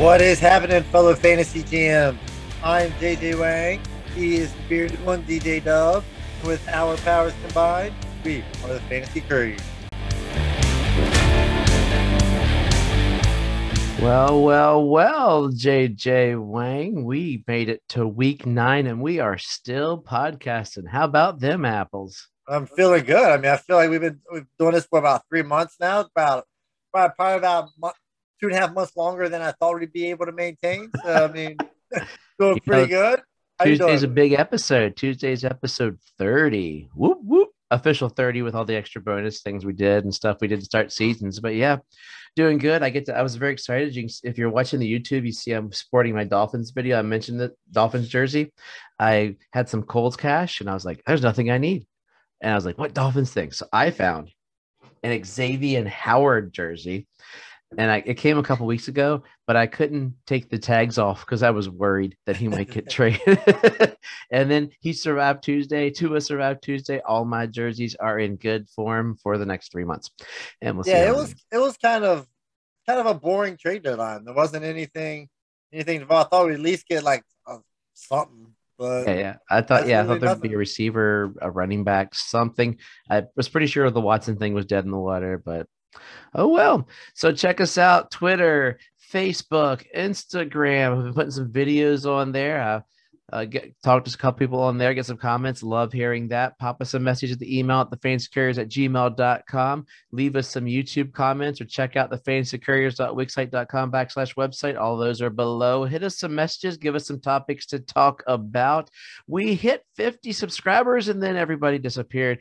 What is happening, fellow fantasy GM? I'm JJ Wang. He is the bearded one, DJ Dub. With our powers combined, we are the Fantasy Couriers. Well, well, well, JJ Wang, we made it to week nine and we are still podcasting. How about them apples? I'm feeling good. I mean, I feel like we've been we've doing this for about three months now. About probably, probably about two and a half months longer than I thought we'd be able to maintain. So I mean, doing You pretty know, good. How Tuesday's a big episode. Tuesday's episode 30. Whoop, whoop. Official 30 with all the extra bonus things we did and stuff we did to start seasons. But yeah, doing good. I get to, I was very excited. You if you're watching the YouTube, you see I'm sporting my Dolphins video. I mentioned the Dolphins jersey. I had some Kohl's cash and I was like, there's nothing I need. And I was like, what Dolphins thing? So I found an Xavien Howard jersey. And I, it came a couple weeks ago, but I couldn't take the tags off because I was worried that he might get traded. and then he survived Tuesday. Tua survived Tuesday. All my jerseys are in good form for the next three months. And we'll see. Yeah, it was it was kind of kind of a boring trade deadline. There wasn't anything anything involved. I thought we'd at least get like uh, something, but Yeah, yeah. I thought, yeah, I thought there'd be a receiver, a running back, something. I was pretty sure the Watson thing was dead in the water, but oh well. So check us out Twitter, Facebook, Instagram. We've been putting some videos on there. Uh, uh, get talk to a couple people on there, get some comments. Love hearing that. Pop us a message at the email at the fantasycouriers at gmail.com. Leave us some YouTube comments or check out the fantasycouriers.wixsite.com backslash website. All those are below. Hit us some messages, give us some topics to talk about. We hit 50 subscribers and then everybody disappeared.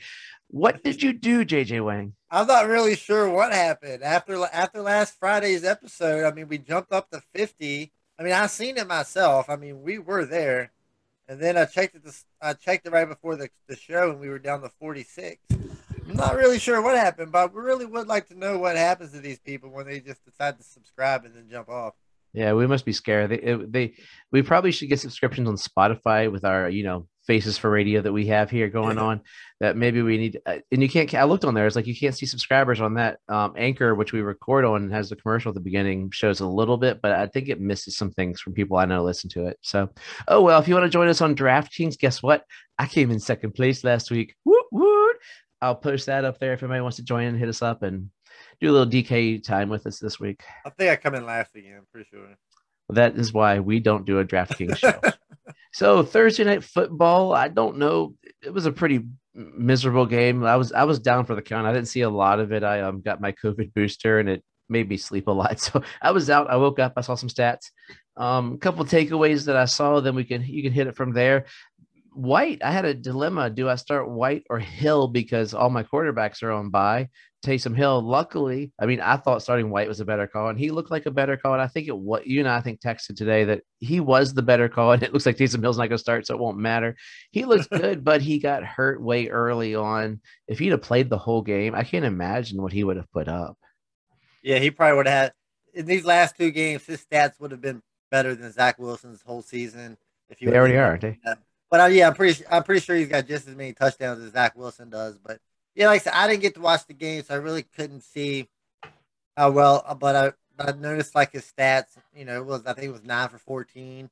What did you do, JJ Wang? I'm not really sure what happened after after last Friday's episode. I mean, we jumped up to 50. I mean, I seen it myself. I mean, we were there, and then I checked it. This, I checked it right before the, the show, and we were down to 46. I'm not really sure what happened, but we really would like to know what happens to these people when they just decide to subscribe and then jump off. Yeah, we must be scared. They, they, we probably should get subscriptions on Spotify with our, you know, faces for radio that we have here going Yeah. on. That maybe we need, uh, and you can't. I looked on there. It's like you can't see subscribers on that um, anchor, which we record on, has the commercial at the beginning. Shows a little bit, but I think it misses some things from people I know listen to it. So, oh well. If you want to join us on DraftKings, guess what? I came in second place last week. Woot woot! I'll post that up there if anybody wants to join and hit us up and do a little DK time with us this week. I think I come in last again. I'm pretty sure. That is why we don't do a DraftKings show. So Thursday night football, I don't know. It was a pretty miserable game. I was I was down for the count. I didn't see a lot of it. I um got my COVID booster and it made me sleep a lot. So I was out. I woke up. I saw some stats. Um, a couple takeaways that I saw. Then we can you can hit it from there. White, I had a dilemma. Do I start White or Hill because all my quarterbacks are on by? Taysom Hill. Luckily, I mean, I thought starting White was a better call, and he looked like a better call. And I think it what you and I think texted today that he was the better call, and it looks like Taysom Hill's not going to start, so it won't matter. He looks good, but he got hurt way early on. If he'd have played the whole game, I can't imagine what he would have put up. Yeah, he probably would have had in these last two games. His stats would have been better than Zach Wilson's whole season. If you They already are, aren't they? But uh, yeah, I'm pretty. I'm pretty sure he's got just as many touchdowns as Zach Wilson does. But yeah, like I said, I didn't get to watch the game, so I really couldn't see how well. uh, But I, I noticed like his stats. You know, it was I think it was nine for fourteen,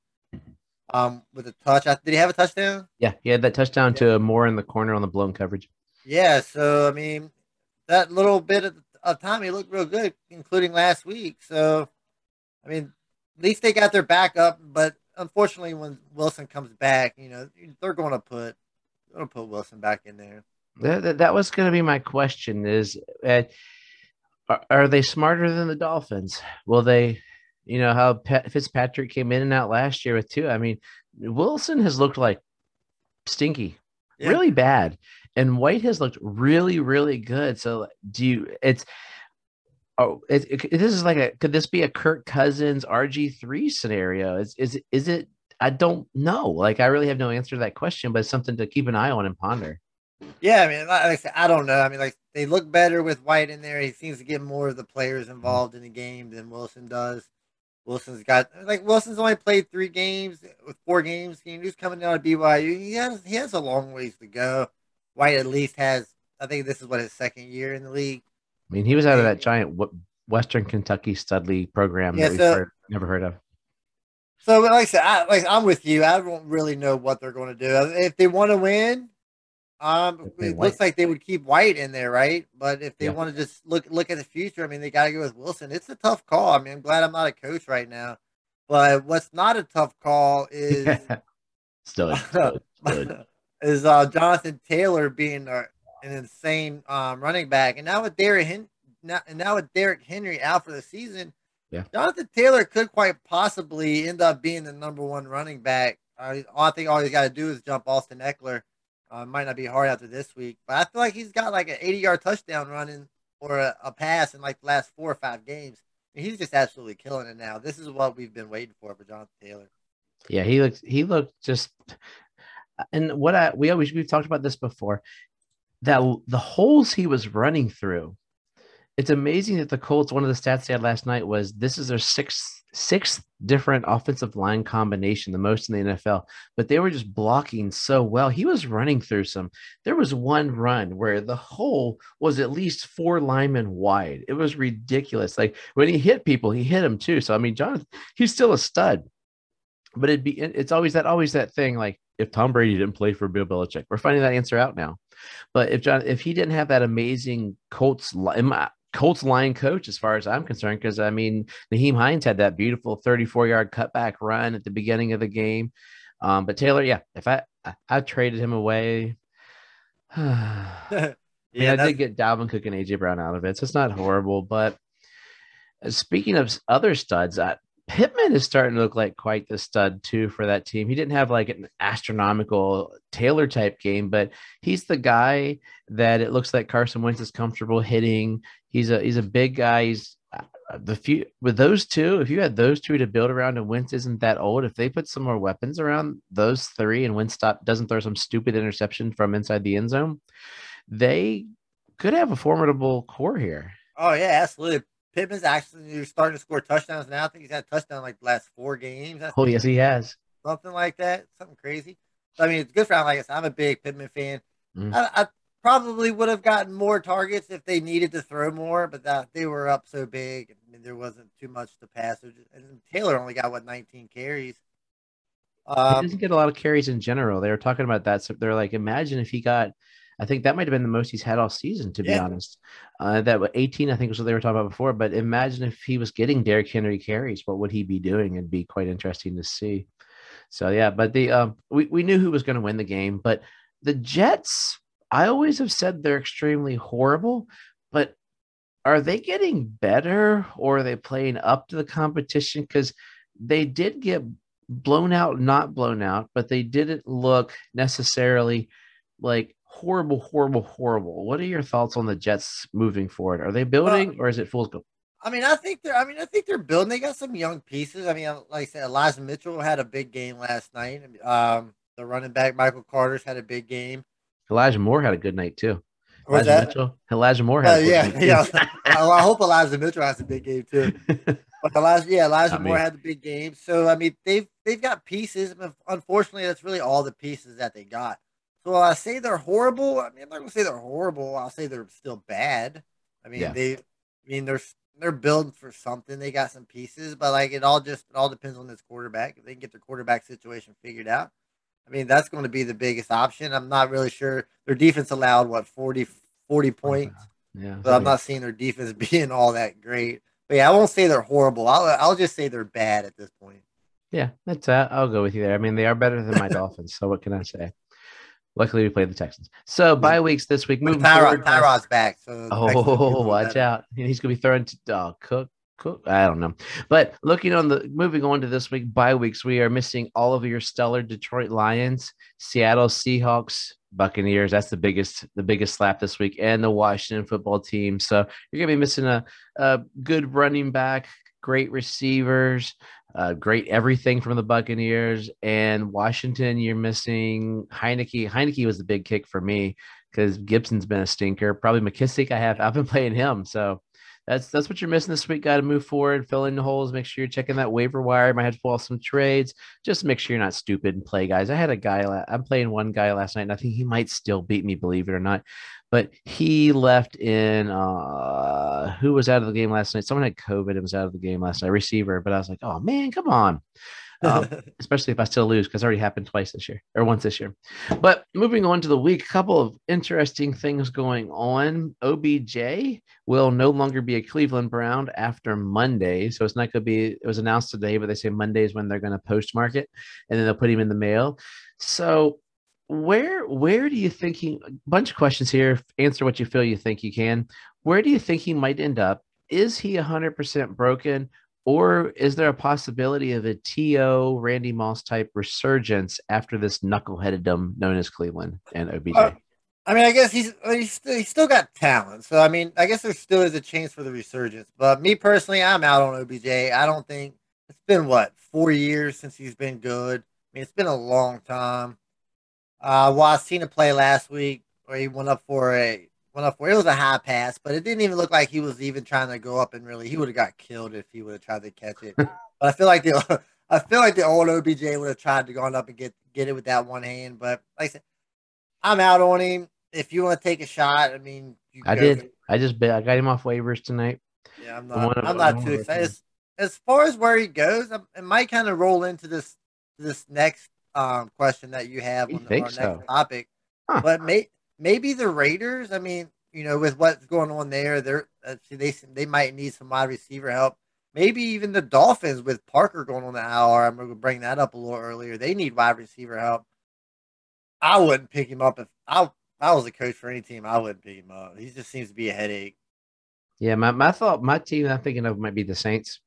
um, with a touch. I, did he have a touchdown? Yeah, he had that touchdown to Moore in the corner on the blown coverage. Yeah. So I mean, that little bit of, of time he looked real good, including last week. So, I mean, at least they got their backup. But unfortunately, when Wilson comes back, you know, they're going to put they're going to put Wilson back in there. That, that, that was going to be my question is uh, are, are they smarter than the Dolphins? Will they, you know, how Pat, Fitzpatrick came in and out last year with two? I mean, Wilson has looked like stinky, Yeah. really bad. And White has looked really, really good. So do you, it's, oh, it, it- this is like a, could this be a Kirk Cousins RG3 scenario? Is, is, is it, I don't know. Like, I really have no answer to that question, but it's something to keep an eye on and ponder. Yeah, I mean, like I said, I don't know. I mean, like they look better with White in there. He seems to get more of the players involved in the game than Wilson does. Wilson's got like Wilson's only played three games with four games. He's coming down to BYU. He has he has a long ways to go. White at least has. I think this is what his second year in the league. I mean, he was out of that giant Western Kentucky Studley program Yeah, that we've so- never heard of. So, like I said, I, like I'm with you. I don't really know what they're going to do. If they want to win, um, it White. looks like they would keep White in there, right? But if they Yeah. want to just look look at the future, I mean, they got to go with Wilson. It's a tough call. I mean, I'm glad I'm not a coach right now. But what's not a tough call is Stud, stud, stud. is uh, Jonathan Taylor being uh, an insane um, running back, and now with Derrick Hen- now, and now with Derrick Henry out for the season, Yeah. Jonathan Taylor could quite possibly end up being the number one running back. Uh, I think all he's got to do is jump Austin Ekeler. Uh, might not be hard after this week, but I feel like he's got like an 80 yard touchdown running or a, a pass in like the last four or five games. And he's just absolutely killing it now. This is what we've been waiting for for Jonathan Taylor. Yeah, he looked he looked just and what I we always we've talked about this before that the holes he was running through. It's amazing that the Colts one of the stats they had last night was this is their sixth sixth different offensive line combination, the most in the NFL, but they were just blocking so well. He was running through some. There was one run where the hole was at least four linemen wide. It was ridiculous. Like when he hit people, he hit them too. So I mean, Jonathan, he's still a stud but it'd be it's always that always that thing like if Tom Brady didn't play for Bill Belichick, we're finding that answer out now. But if John, if he didn't have that amazing Colts li- my- Colts line coach, as far as I'm concerned, because I mean, Nyheim Hines had that beautiful 34 yard cutback run at the beginning of the game. Um, but Taylor, yeah, if I I, I traded him away, I yeah, mean, I did get Dalvin Cook and AJ Brown out of it, so it's not horrible. But uh, speaking of other studs, uh, Pittman is starting to look like quite the stud too for that team. He didn't have like an astronomical Taylor type game, but he's the guy that it looks like Carson Wentz is comfortable hitting. He's a he's a big guy. He's uh, the few with those two. If you had those two to build around, and Wentz isn't that old, if they put some more weapons around those three, and Wentz stop doesn't throw some stupid interception from inside the end zone, they could have a formidable core here. Oh yeah, absolutely. Pittman's actually starting to score touchdowns now. I think he's had a touchdown like the last four games. That's Oh yes, he has. something like that. Something crazy. So, I mean, it's good for him. Like I said, I'm a big Pittman fan. Mhm. I, I probably would have gotten more targets if they needed to throw more, but that they were up so big. I mean, there wasn't too much to pass. Just- and Taylor only got what 19 carries. he Um, doesn't get a lot of carries in general. They were talking about that. So they're like, imagine if he got, I think that might have been the most he's had all season, to be honest. Uh, that 18, I think was what they were talking about before. But imagine if he was getting Derrick Henry carries, what would he be doing? It'd be quite interesting to see. So yeah, but the um, we we knew who was going to win the game, but the Jets, I always have said they're extremely horrible, but are they getting better or are they playing up to the competition? Because they did get blown out, not blown out, but they didn't look necessarily like horrible, horrible, horrible. What are your thoughts on the Jets moving forward? Are they building or is it full go? I mean, I think they're. I mean, I think they're building. They got some young pieces. I mean, like I said, Elijah Mitchell had a big game last night. Um, the running back Michael Carter's had a big game. Elijah Moore had a good night too. Elijah that? Mitchell. Elijah Moore Uh, had a good yeah, night, yeah. well, I hope Elijah Mitchell has a big game too. But Elijah, yeah, Elijah me. Moore had the big game. So I mean, they've they've got pieces. but Unfortunately, that's really all the pieces that they got. So I say they're horrible. I mean, I'm not gonna say they're horrible. I'll say they're still bad. I mean, Yeah. they, I mean, they're they're building for something. They got some pieces, but like it all just it all depends on this quarterback. If they can get their quarterback situation figured out, I mean, that's going to be the biggest option. I'm not really sure. Their defense allowed what 40, 40 points. yeah. So I'm not seeing their defense being all that great. But yeah, I won't say they're horrible. I'll I'll just say they're bad at this point. Yeah, that's uh, I'll go with you there. I mean, they are better than my Dolphins. So what can I say? Luckily, we played the Texans. So bye weeks this week. Moving Tyrod, forward, Tyrod's back. So the oh, Texans will be a Oh, watch better. out! He's gonna be throwing to oh, Cook. Cook. I don't know, but looking on the moving on to this week bye weeks, we are missing all of your stellar Detroit Lions, Seattle Seahawks, Buccaneers. That's the biggest the biggest slap this week, and the Washington football team. So you're gonna be missing a, a good running back, great receivers, uh, great everything from the Buccaneers and Washington. You're missing Heinicke. Heinicke was the big kick for me because Gibson's been a stinker. Probably McKissic. I have I've been playing him, so that's that's what you're missing this week. Got to move forward, fill in the holes, make sure you're checking that waiver wire. Might have to pull some trades. Just make sure you're not stupid and play guys. I had a guy. I'm playing one guy last night, and I think he might still beat me, believe it or not. But he left in. uh Who was out of the game last night? Someone had COVID and was out of the game last night. Receiver, but I was like, oh man, come on um, especially if I still lose because it already happened twice this year or once this year. But moving on to the week, a couple of interesting things going on. OBJ will no longer be a Cleveland Brown after Monday. So it's not going to be, it was announced today, but they say Monday is when they're going to post market, and then they'll put him in the mail. So where where do you think he a bunch of questions here answer what you feel you think you can where do you think he might end up is he 100% broken or is there a possibility of a T.O. Randy Moss type resurgence after this knuckleheadedom known as Cleveland and OBJ? Uh, I mean, I guess he's he's still, he's still got talent. So I mean, I guess there still is a chance for the resurgence. But me personally, I'm out on OBJ. I don't think it's been what four years since he's been good. I mean, it's been a long time. Uh, well, I seen him play last week where he went up for a went up for. It was a high pass, but it didn't even look like he was even trying to go up and really. He would have got killed if he would have tried to catch it. but I feel like the I feel like the old OBJ would have tried to go up and get get it with that one hand. But like I said, I'm out on him. If you want to take a shot, I mean, I did. I just bet I got him off waivers tonight. Yeah, I'm not. I'm not too excited. As, as, far as where he goes, it might kind of roll into this this next um, question that you have on the, our so. next topic. Huh. But may, maybe the Raiders. I mean, you know, with what's going on there, they're uh, they they might need some wide receiver help. Maybe even the Dolphins with Parker going on the IR. I'm going to bring that up a little earlier. They need wide receiver help. I wouldn't pick him up if I I was a coach for any team. I wouldn't pick him up. He just seems to be a headache. Yeah, my, my thought, my team I'm thinking of might be the Saints.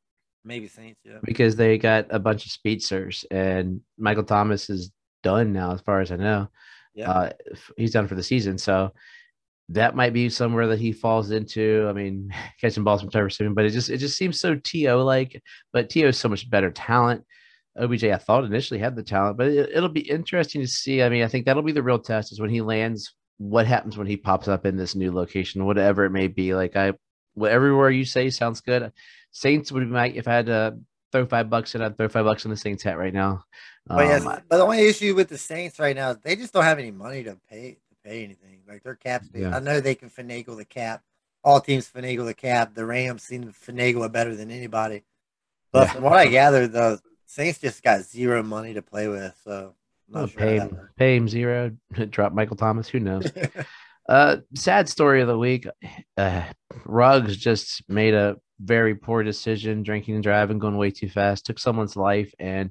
Maybe Saints, yeah. Because they got a bunch of speedsters, and Michael Thomas is done now, as far as I know. Yeah, uh, he's done for the season. So that might be somewhere that he falls into. I mean, catching balls from Trevor Siemian, but it just it just seems so To like. But T.O. is so much better talent. OBJ, I thought initially had the talent, but it, will be interesting to see. I mean, I think that'll be the real test is when he lands. What happens when he pops up in this new location, whatever it may be? Like I, everywhere you say sounds good. Saints would be my if I had to throw five bucks and I'd throw five bucks in the Saints hat right now. But yes, um, but the only issue with the Saints right now is they just don't have any money to pay to pay anything. Like their cap space. Yeah. I know they can finagle the cap. All teams finagle the cap. The Rams seem to finagle it better than anybody. But yeah. from what I gather, the Saints just got zero money to play with. So oh, sure pay him, pay him zero. Drop Michael Thomas. Who knows? uh, sad story of the week. Uh, Ruggs just made a very poor decision, drinking and driving, going way too fast, took someone's life, and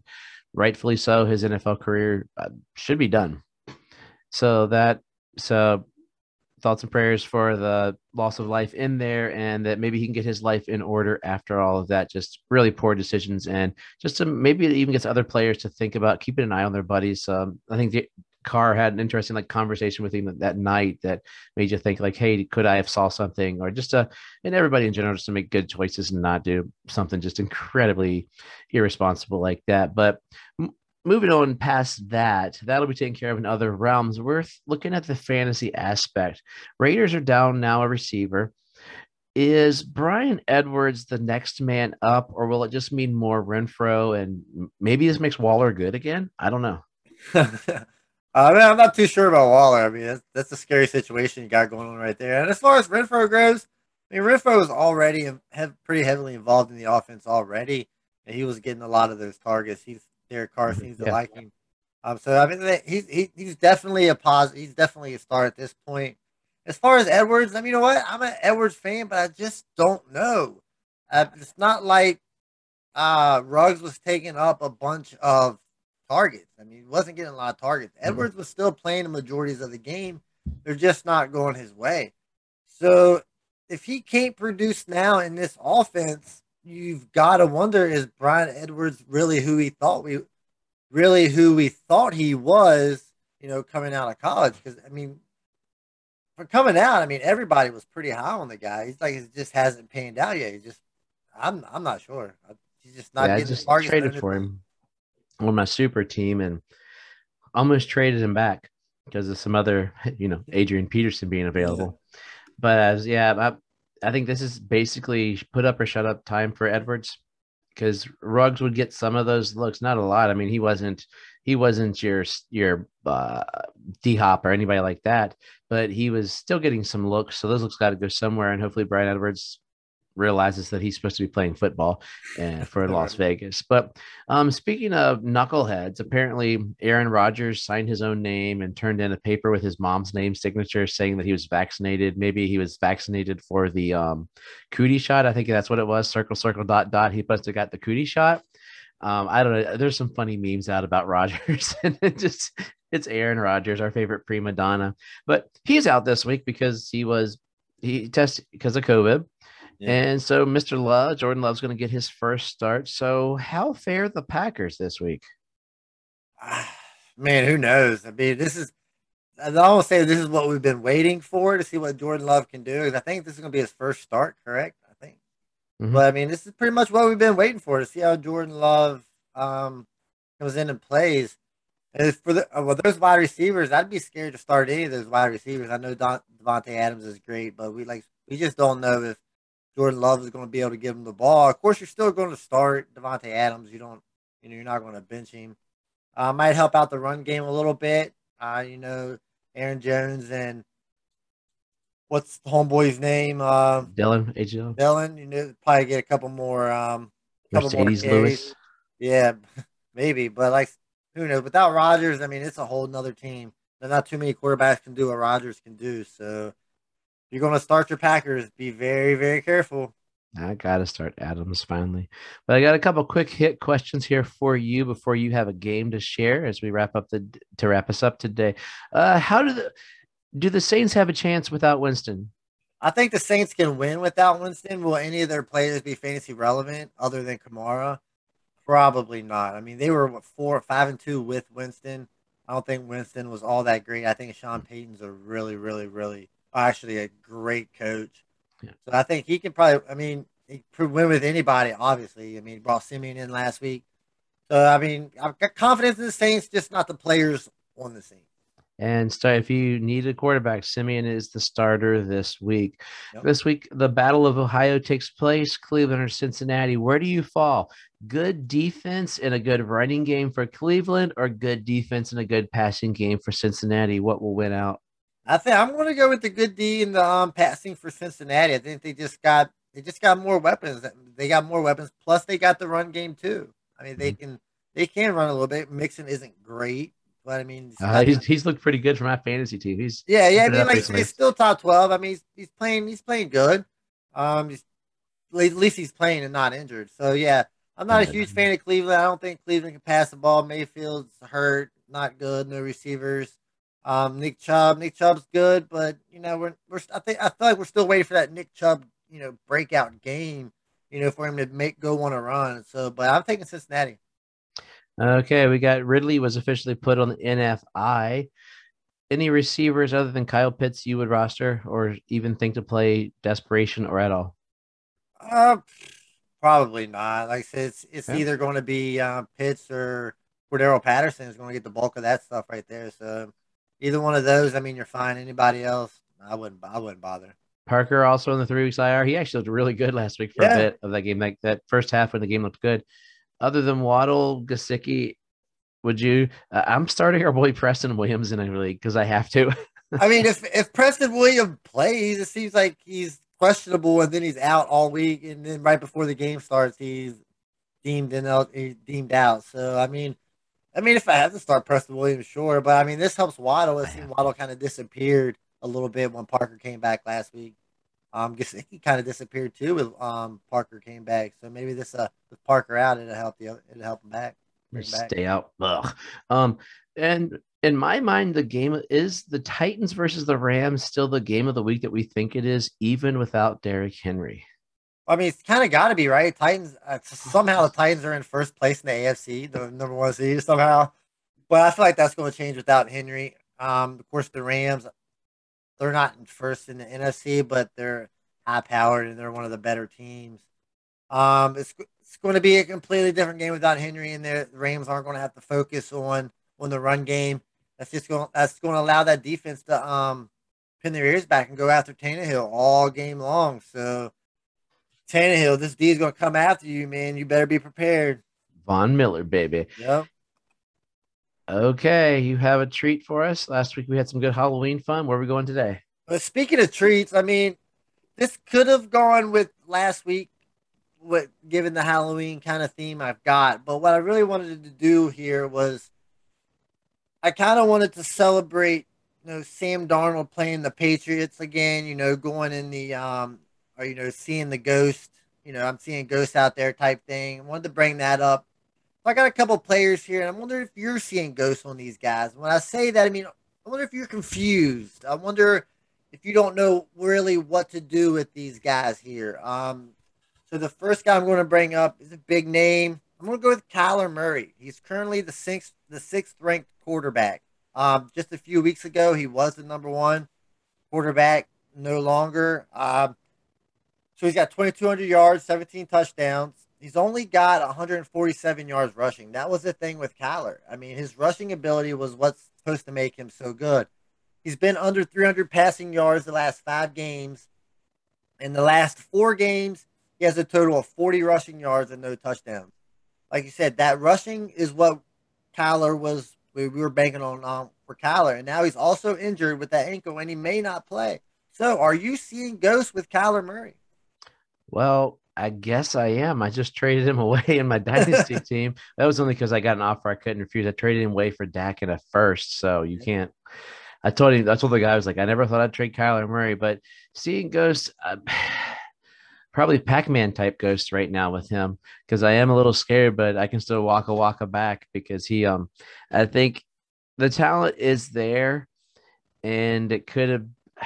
rightfully so, his NFL career uh, should be done. So that so thoughts and prayers for the loss of life in there and that maybe he can get his life in order after all of that just really poor decisions and just to maybe it even gets other players to think about keeping an eye on their buddies um, i think the Carr had an interesting like conversation with him that night that made you think like hey could i have saw something or just to and everybody in general just to make good choices and not do something just incredibly irresponsible like that but moving on past that, that'll be taken care of in other realms. We're looking at the fantasy aspect. Raiders are down now a receiver. Is Bryan Edwards the next man up, or will it just mean more Renfrow and maybe this makes Waller good again? I don't know. I mean, I'm not too sure about Waller. I mean, that's, that's a scary situation you got going on right there. And as far as Renfrow goes, I mean, Renfrow was already have pretty heavily involved in the offense already, and he was getting a lot of those targets. He's Derek Carr seems to yeah. like him. Um, so I mean, he's he, he's definitely a positive. He's definitely a star at this point. As far as Edwards, I mean, you know what? I'm an Edwards fan, but I just don't know. Uh, it's not like uh, Ruggs was taking up a bunch of targets. I mean, he wasn't getting a lot of targets. Mm-hmm. Edwards was still playing the majorities of the game. They're just not going his way. So if he can't produce now in this offense, you've got to wonder is Bryan Edwards really who he thought we really who we thought he was, you know, coming out of college because I mean for coming out, I mean everybody was pretty high on the guy. He's like it just hasn't panned out yet. He just I'm I'm not sure. He's just not yeah, getting I just traded for him on my super team and almost traded him back because of some other, you know, Adrian Peterson being available. Yeah. But as yeah, I, I think this is basically put up or shut up time for Edwards because Ruggs would get some of those looks, not a lot. I mean, he wasn't he wasn't your your uh, D Hop or anybody like that, but he was still getting some looks. So those looks got to go somewhere, and hopefully Bryan Edwards realizes that he's supposed to be playing football uh, for Las Vegas. But um, speaking of knuckleheads, apparently Aaron Rodgers signed his own name and turned in a paper with his mom's name signature saying that he was vaccinated. Maybe he was vaccinated for the um, cootie shot. I think that's what it was. Circle, circle, dot, dot. He must have got the cootie shot. Um, I don't know. There's some funny memes out about Rodgers, and it just it's Aaron Rodgers, our favorite prima donna. But he's out this week because he was he tested because of COVID. And so Mr. Love, Jordan Love's going to get his first start. So how fare the Packers this week? Man, who knows? I mean, this is I almost say this is what we've been waiting for to see what Jordan Love can do. I think this is going to be his first start, correct? I think. Mm-hmm. But I mean, this is pretty much what we've been waiting for to see how Jordan Love um, comes in and plays. And for the uh, well, those wide receivers, I'd be scared to start any of those wide receivers. I know Don, Davante Adams is great, but we like we just don't know if Jordan Love is going to be able to give him the ball. Of course, you're still going to start Davante Adams. You don't, you know, you're not going to bench him. Uh, might help out the run game a little bit. Uh, you know, Aaron Jones and what's the homeboy's name? Uh, Dillon H. Dillon. You know, probably get a couple more. Um, couple more Lewis. Yeah, maybe. But like, who knows? Without Rodgers, I mean, it's a whole nother team. There's not too many quarterbacks can do what Rodgers can do. So you're going to start your Packers, be very, very careful. I got to start Adams finally. But I got a couple quick hit questions here for you before you have a game to share as we wrap up the to wrap us up today. Uh, how do the do the Saints have a chance without Winston? I think the Saints can win without Winston. Will any of their players be fantasy relevant other than Kamara? Probably not. I mean, they were what, four, five, and two with Winston. I don't think Winston was all that great. I think Sean Payton's a really, really, really actually a great coach. Yeah. So I think he can probably. I mean, he could win with anybody. Obviously, I mean, he brought Siemian in last week. So I mean, I've got confidence in the Saints, just not the players on the scene. And so, if you need a quarterback, Siemian is the starter this week. Yep. This week, the Battle of Ohio takes place. Cleveland or Cincinnati. Where do you fall? Good defense and a good running game for Cleveland, or good defense and a good passing game for Cincinnati? What will win out? I think I'm going to go with the good D in the um, passing for Cincinnati. I think they just got they just got more weapons. They got more weapons. Plus, they got the run game too. I mean, they mm-hmm. can they can run a little bit. Mixon isn't great, but I mean, uh, he's, he's looked pretty good for my fantasy team. He's yeah, yeah. I mean, like he's still top twelve. I mean, he's, he's playing he's playing good. Um, he's, at least he's playing and not injured. So yeah, I'm not a huge fan of Cleveland. I don't think Cleveland can pass the ball. Mayfield's hurt, not good, no receivers. Um, Nick Chubb, Nick Chubb's good, but you know we're we're I think I feel like we're still waiting for that Nick Chubb you know breakout game, you know, for him to make go on a run. So, but I'm taking Cincinnati. Okay, we got Ridley was officially put on the NFI. Any receivers other than Kyle Pitts you would roster or even think to play desperation or at all? Uh, probably not. Like I said, it's it's either going to be uh, Pitts or Cordarrelle Patterson is going to get the bulk of that stuff right there. So either one of those, I mean, you're fine. Anybody else, I wouldn't. I wouldn't bother. Parker also in the three weeks IR. He actually looked really good last week for yeah. a bit of that game. Like that first half when the game looked good. Other than Waddle, Gesicki, would you? Uh, I'm starting our boy Preston Williams in a league because I have to. I mean, if if Preston Williams plays, it seems like he's questionable, and then he's out all week, and then right before the game starts, he's deemed in, he's deemed out. So I mean, I mean, if I have to start Preston Williams, sure. But I mean, this helps Waddle. It seemed Waddle kind of disappeared a little bit when Parker came back last week. Um, he kind of disappeared too with um Parker came back. So maybe this uh with Parker out, it'll help the it'll help him back. Stay out. Ugh. Um, and in my mind, the game is the Titans versus the Rams still the game of the week that we think it is, even without Derrick Henry. I mean, it's kind of got to be right. Titans uh, somehow the Titans are in first place in the AFC, the number one seed somehow. But I feel like that's going to change without Henry. Um, of course, the Rams, they're not in first in the NFC, but they're high powered and they're one of the better teams. Um, it's it's going to be a completely different game without Henry in there. The Rams aren't going to have to focus on on the run game. That's just going that's going to allow that defense to um pin their ears back and go after Tannehill all game long. So Tannehill, this D is going to come after you, man. You better be prepared. Von Miller, baby. Yep. Okay, you have a treat for us. Last week we had some good Halloween fun. Where are we going today? But speaking of treats, I mean, this could have gone with last week, what given the Halloween kind of theme I've got. But what I really wanted to do here was, I kind of wanted to celebrate, you know, Sam Darnold playing the Patriots again. You know, going in the um, or you know, seeing the ghost. You know, I'm seeing ghosts out there type thing. I wanted to bring that up. I got a couple players here, and I wonder if you're seeing ghosts on these guys. When I say that, I mean I wonder if you're confused. I wonder if you don't know really what to do with these guys here. Um, so the first guy I'm going to bring up is a big name. I'm going to go with Kyler Murray. He's currently the sixth the sixth ranked quarterback. Um, just a few weeks ago, he was the number one quarterback. No longer. Um, so he's got 2,200 yards, 17 touchdowns. He's only got 147 yards rushing. That was the thing with Kyler. I mean, his rushing ability was what's supposed to make him so good. He's been under 300 passing yards the last five games. In the last four games, he has a total of 40 rushing yards and no touchdowns. Like you said, that rushing is what Kyler was. We, were banking on um, for Kyler, and now he's also injured with that ankle, and he may not play. So, are you seeing ghosts with Kyler Murray? Well, I guess I am. I just traded him away in my dynasty team. That was only because I got an offer I couldn't refuse. I traded him away for Dak in a first, so you can't I told him, I told the guy, I was like, I never thought I'd trade Kyler Murray, but seeing ghosts, uh, probably Pac-Man type ghosts right now with him because I am a little scared, but I can still walk a walk a back because he, um, I think the talent is there, and it could have.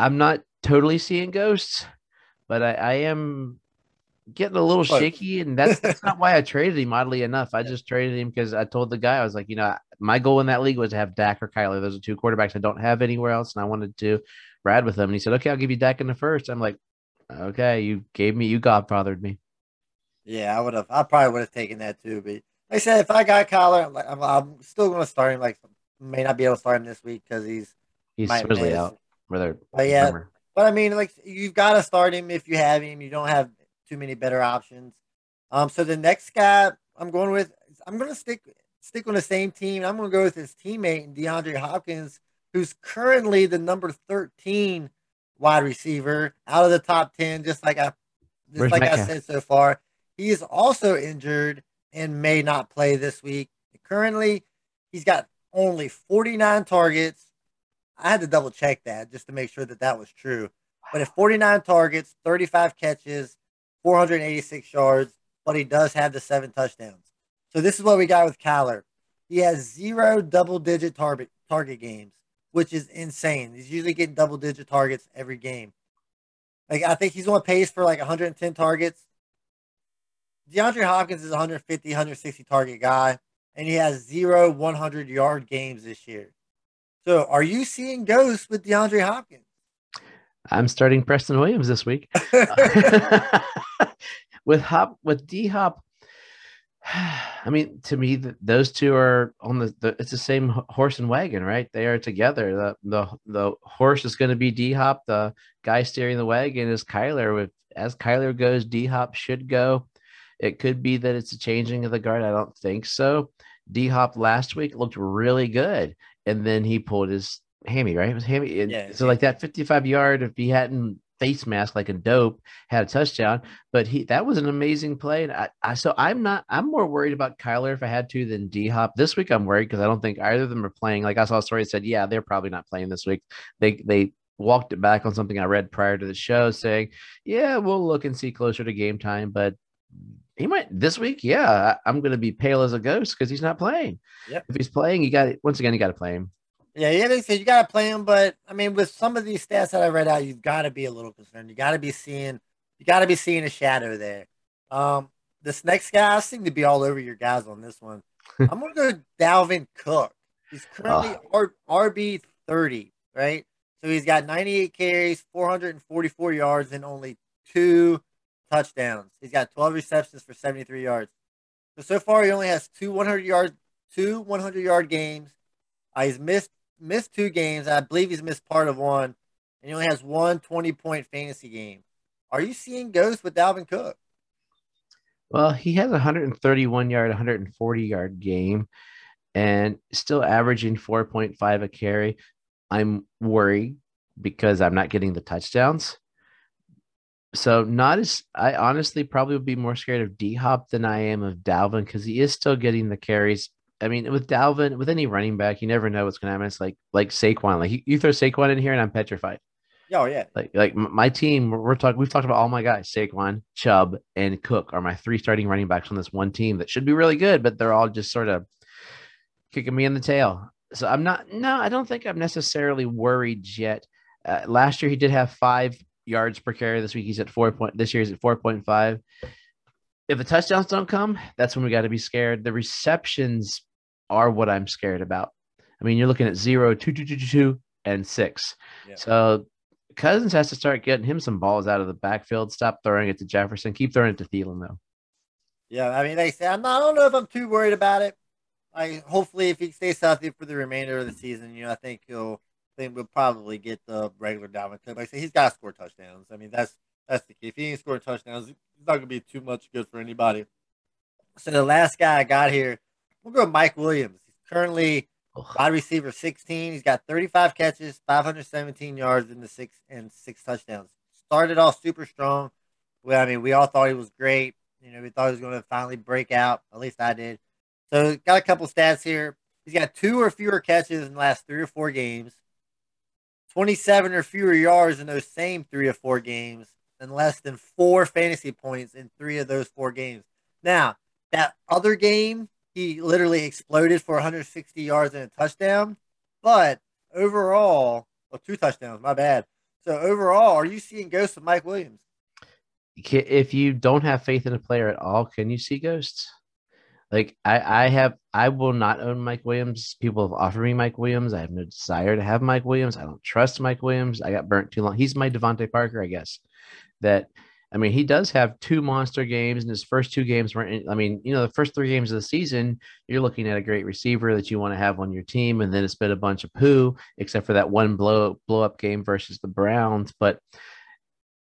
I'm not totally seeing ghosts, but I, I am getting a little shaky, and that's that's not why I traded him. Oddly enough, I just traded him because I told the guy I was like, you know, my goal in that league was to have Dak or Kyler. Those are two quarterbacks I don't have anywhere else, and I wanted to ride with them. And he said, "Okay, I'll give you Dak in the first. I'm like, "Okay, you gave me, you godfathered me." Yeah, I would have. I probably would have taken that too. But like I said, if I got Kyler, I'm, like, I'm, I'm still going to start him. Like, may not be able to start him this week because he's he's supposedly out. Whether, but yeah. But I mean, like, you've got to start him if you have him. You don't have too many better options. Um, so the next guy I'm going with, I'm going to stick stick on the same team. I'm going to go with his teammate DeAndre Hopkins, who's currently the number 13 wide receiver out of the top 10, just like I just Where's like I said so far. He is also injured and may not play this week. Currently, he's got only 49 targets. I had to double check that just to make sure that that was true. But at 49 targets, 35 catches, 486 yards, but he does have the seven touchdowns. So this is what we got with Kyler. He has zero double digit target target games, which is insane. He's usually getting double digit targets every game. Like I think he's on pace for like 110 targets. DeAndre Hopkins is 150, 160 target guy, and he has zero 100 yard games this year. So are you seeing ghosts with DeAndre Hopkins? I'm starting Preston Williams this week. with Hop with D Hop, I mean, to me, the, those two are on the, the, It's the same horse and wagon, right? They are together. The the the horse is going to be D Hop. The guy steering the wagon is Kyler. With as Kyler goes, D Hop should go. It could be that it's a changing of the guard. I don't think so. D Hop last week looked really good, and then he pulled his hammy. Right, it was hammy. Yeah, so like that fifty-five yard. If he hadn't face mask like a dope, had a touchdown. But he that was an amazing play. And I, I so I'm not I'm more worried about Kyler if I had to than D Hop. This week I'm worried because I don't think either of them are playing. Like I saw a story that said, yeah, they're probably not playing this week. They they walked it back on something I read prior to the show saying, yeah, we'll look and see closer to game time. But he might this week. Yeah, I'm going to be pale as a ghost because he's not playing. Yep. If he's playing, you got once again, you got to play him. Yeah, yeah, they said you got to play him, but I mean, with some of these stats that I read out, you've got to be a little concerned. You got to be seeing, you got to be seeing a shadow there. Um, this next guy, I seem to be all over your guys on this one. I'm gonna go Dalvin Cook. He's currently oh. RB thirty, right? So he's got 98 carries, 444 yards, and only two touchdowns. He's got 12 receptions for 73 yards. So so far, he only has two 100 yard, two 100 yard games. Uh, he's missed missed two games. I believe he's missed part of one, and he only has one 20 point fantasy game. Are you seeing ghosts with Dalvin Cook? Well, he has a 131 yard, 140 yard game and still averaging 4.5 a carry. I'm worried because I'm not getting the touchdowns. So not as I honestly probably would be more scared of D Hop than I am of Dalvin because he is still getting the carries. I mean, with Dalvin, with any running back, you never know what's going to happen. It's like like Saquon. Like you throw Saquon in here, and I'm petrified. Oh yeah. Like like my team, we're talking. We've talked about all my guys: Saquon, Chubb, and Cook are my three starting running backs on this one team that should be really good, but they're all just sort of kicking me in the tail. So I'm not. No, I don't think I'm necessarily worried yet. Uh, last year he did have five yards per carry. This week he's at four point. This year he's at four point five. If the touchdowns don't come, that's when we got to be scared. The receptions are what I'm scared about. I mean, you're looking at zero, two, two, two, two, two, and six. Yeah. So Cousins has to start getting him some balls out of the backfield. Stop throwing it to Jefferson. Keep throwing it to Thielen though. Yeah, I mean, they say I'm not. I don't know if I'm too worried about it. I hopefully if he stays healthy for the remainder of the season, you know, I think he'll think we'll probably get the regular Dalvin Cook. Like I say, he's got to score touchdowns. I mean, that's that's the key. If he ain't scoring touchdowns, he's not gonna be too much good for anybody. So the last guy I got here, we'll go Mike Williams. He's currently wide receiver 16. He's got 35 catches, 517 yards in the six and six touchdowns. Started off super strong. Well, I mean, we all thought he was great. You know, we thought he was going to finally break out. At least I did. So got a couple stats here. He's got two or fewer catches in the last three or four games, 27 or fewer yards in those same three or four games, and less than four fantasy points in three of those four games. Now, that other game, he literally exploded for 160 yards and a touchdown. But overall, well, two touchdowns, my bad. So overall, are you seeing ghosts of Mike Williams? If you don't have faith in a player at all, can you see ghosts? Like I, I have, I will not own Mike Williams. People have offered me Mike Williams. I have no desire to have Mike Williams. I don't trust Mike Williams. I got burnt too long. He's my DeVante Parker, I guess. That I mean, he does have two monster games, and his first two games were. In, I mean, you know, the first three games of the season, you're looking at a great receiver that you want to have on your team, and then it's been a bunch of poo, except for that one blow blow up game versus the Browns. But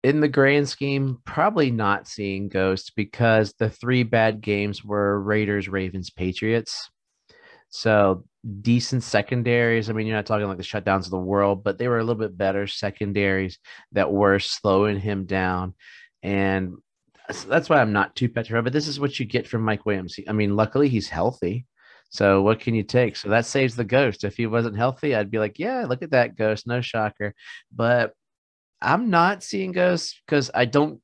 in the grand scheme, probably not seeing Ghost because the three bad games were Raiders, Ravens, Patriots. So decent secondaries. I mean, you're not talking like the shutdowns of the world, but they were a little bit better secondaries that were slowing him down. And that's why I'm not too petrified. But this is what you get from Mike Williams. I mean, luckily he's healthy. So what can you take? So that saves the ghost. If he wasn't healthy, I'd be like, yeah, look at that ghost. No shocker. But I'm not seeing ghosts because I don't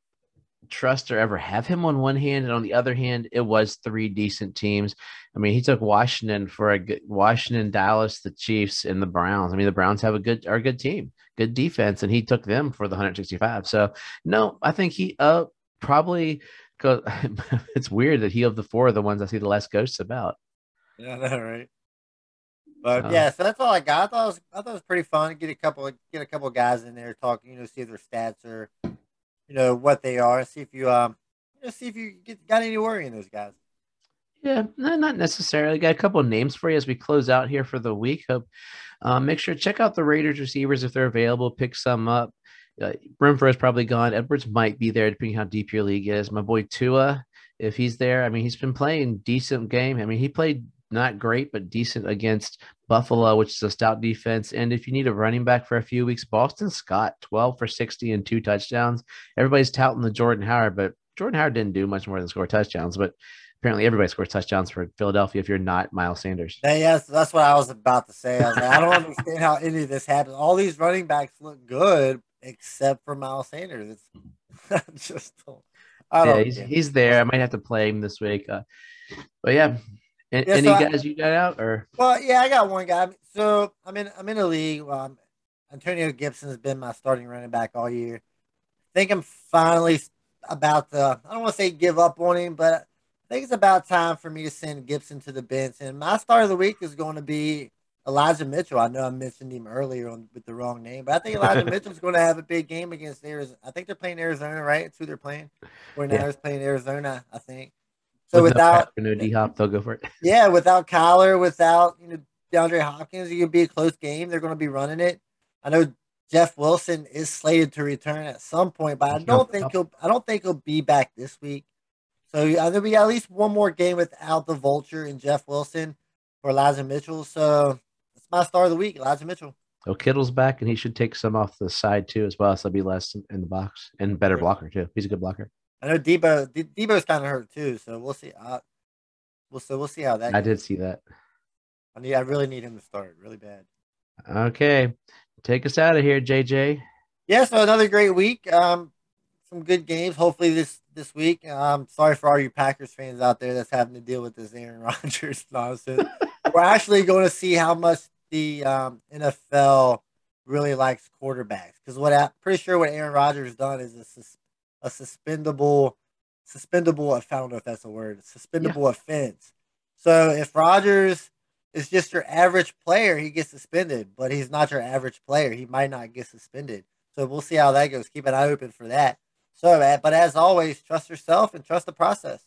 trust or ever have him on one hand, and on the other hand, it was three decent teams. I mean, he took Washington for a good Washington, Dallas, the Chiefs, and the Browns. I mean, the Browns have a good are a good team, good defense, and he took them for the 165. So no, I think he uh probably because it's weird that he of the four of the ones I see the less ghosts about. Yeah, that right. But so. yeah, so that's all I got. I thought it was I thought it was pretty fun. To get a couple get a couple guys in there talking, you know, see their stats or you know what they are. See if you um you know, see if you get got any worry in those guys. Yeah, no, not necessarily. Got a couple names for you as we close out here for the week. Hope um, make sure check out the Raiders receivers if they're available. Pick some up. Uh, Renfrow is probably gone. Edwards might be there depending how deep your league is. My boy Tua, if he's there, I mean he's been playing decent game. I mean he played not great, but decent against Buffalo, which is a stout defense. And if you need a running back for a few weeks, Boston Scott, 12 for 60 and two touchdowns. Everybody's touting the Jordan Howard, but Jordan Howard didn't do much more than score touchdowns. But apparently everybody scores touchdowns for Philadelphia if you're not Miles Sanders. Yes, that's what I was about to say. I, like, I don't understand how any of this happens. All these running backs look good except for Miles Sanders. It's just I don't yeah, he's, he's, there. I might have to play him this week. Uh, but yeah, and, yeah, any so guys I, you got out or? Well, yeah, I got one guy. So I'm in I'm in a league. Um, Antonio Gibson has been my starting running back all year. I think I'm finally about to. I don't want to say give up on him, but I think it's about time for me to send Gibson to the bench. And my start of the week is going to be Elijah Mitchell. I know I mentioned him earlier on, with the wrong name, but I think Elijah Mitchell's going to have a big game against Arizona. I think they're playing Arizona, right? It's who they're playing. 49ers yeah. playing Arizona, I think. So With without no, no D Hop, they'll go for it. Yeah, without Kyler, without you know DeAndre Hopkins. It could be a close game. They're going to be running it. I know Jeff Wilson is slated to return at some point, but I don't think he'll. I don't think he'll be back this week. So there'll be at least one more game without the Vulture and Jeff Wilson for Elijah Mitchell. So it's my star of the week, Elijah Mitchell. Oh, Kittle's back, and he should take some off the side too, as well. So there'll be less in, in the box and better blocker too. He's a good blocker. I know Deebo. De- Deebo's kind of hurt too, so we'll see. Uh, we'll so we'll see how that. I did see that. I need. I really need him to start really bad. Okay, take us out of here, JJ. Yeah, so another great week. Um, some good games. Hopefully this this week. Um, sorry for all you Packers fans out there that's having to deal with this Aaron Rodgers nonsense. We're actually going to see how much the um, NFL really likes quarterbacks because what I'm pretty sure what Aaron Rodgers done is a, a suspendable suspendable. I don't know if that's a word. Suspendable yeah. offense. So if Rodgers is just your average player, he gets suspended, but he's not your average player. He might not get suspended. So we'll see how that goes. Keep an eye open for that. So, uh, but as always, trust yourself and trust the process.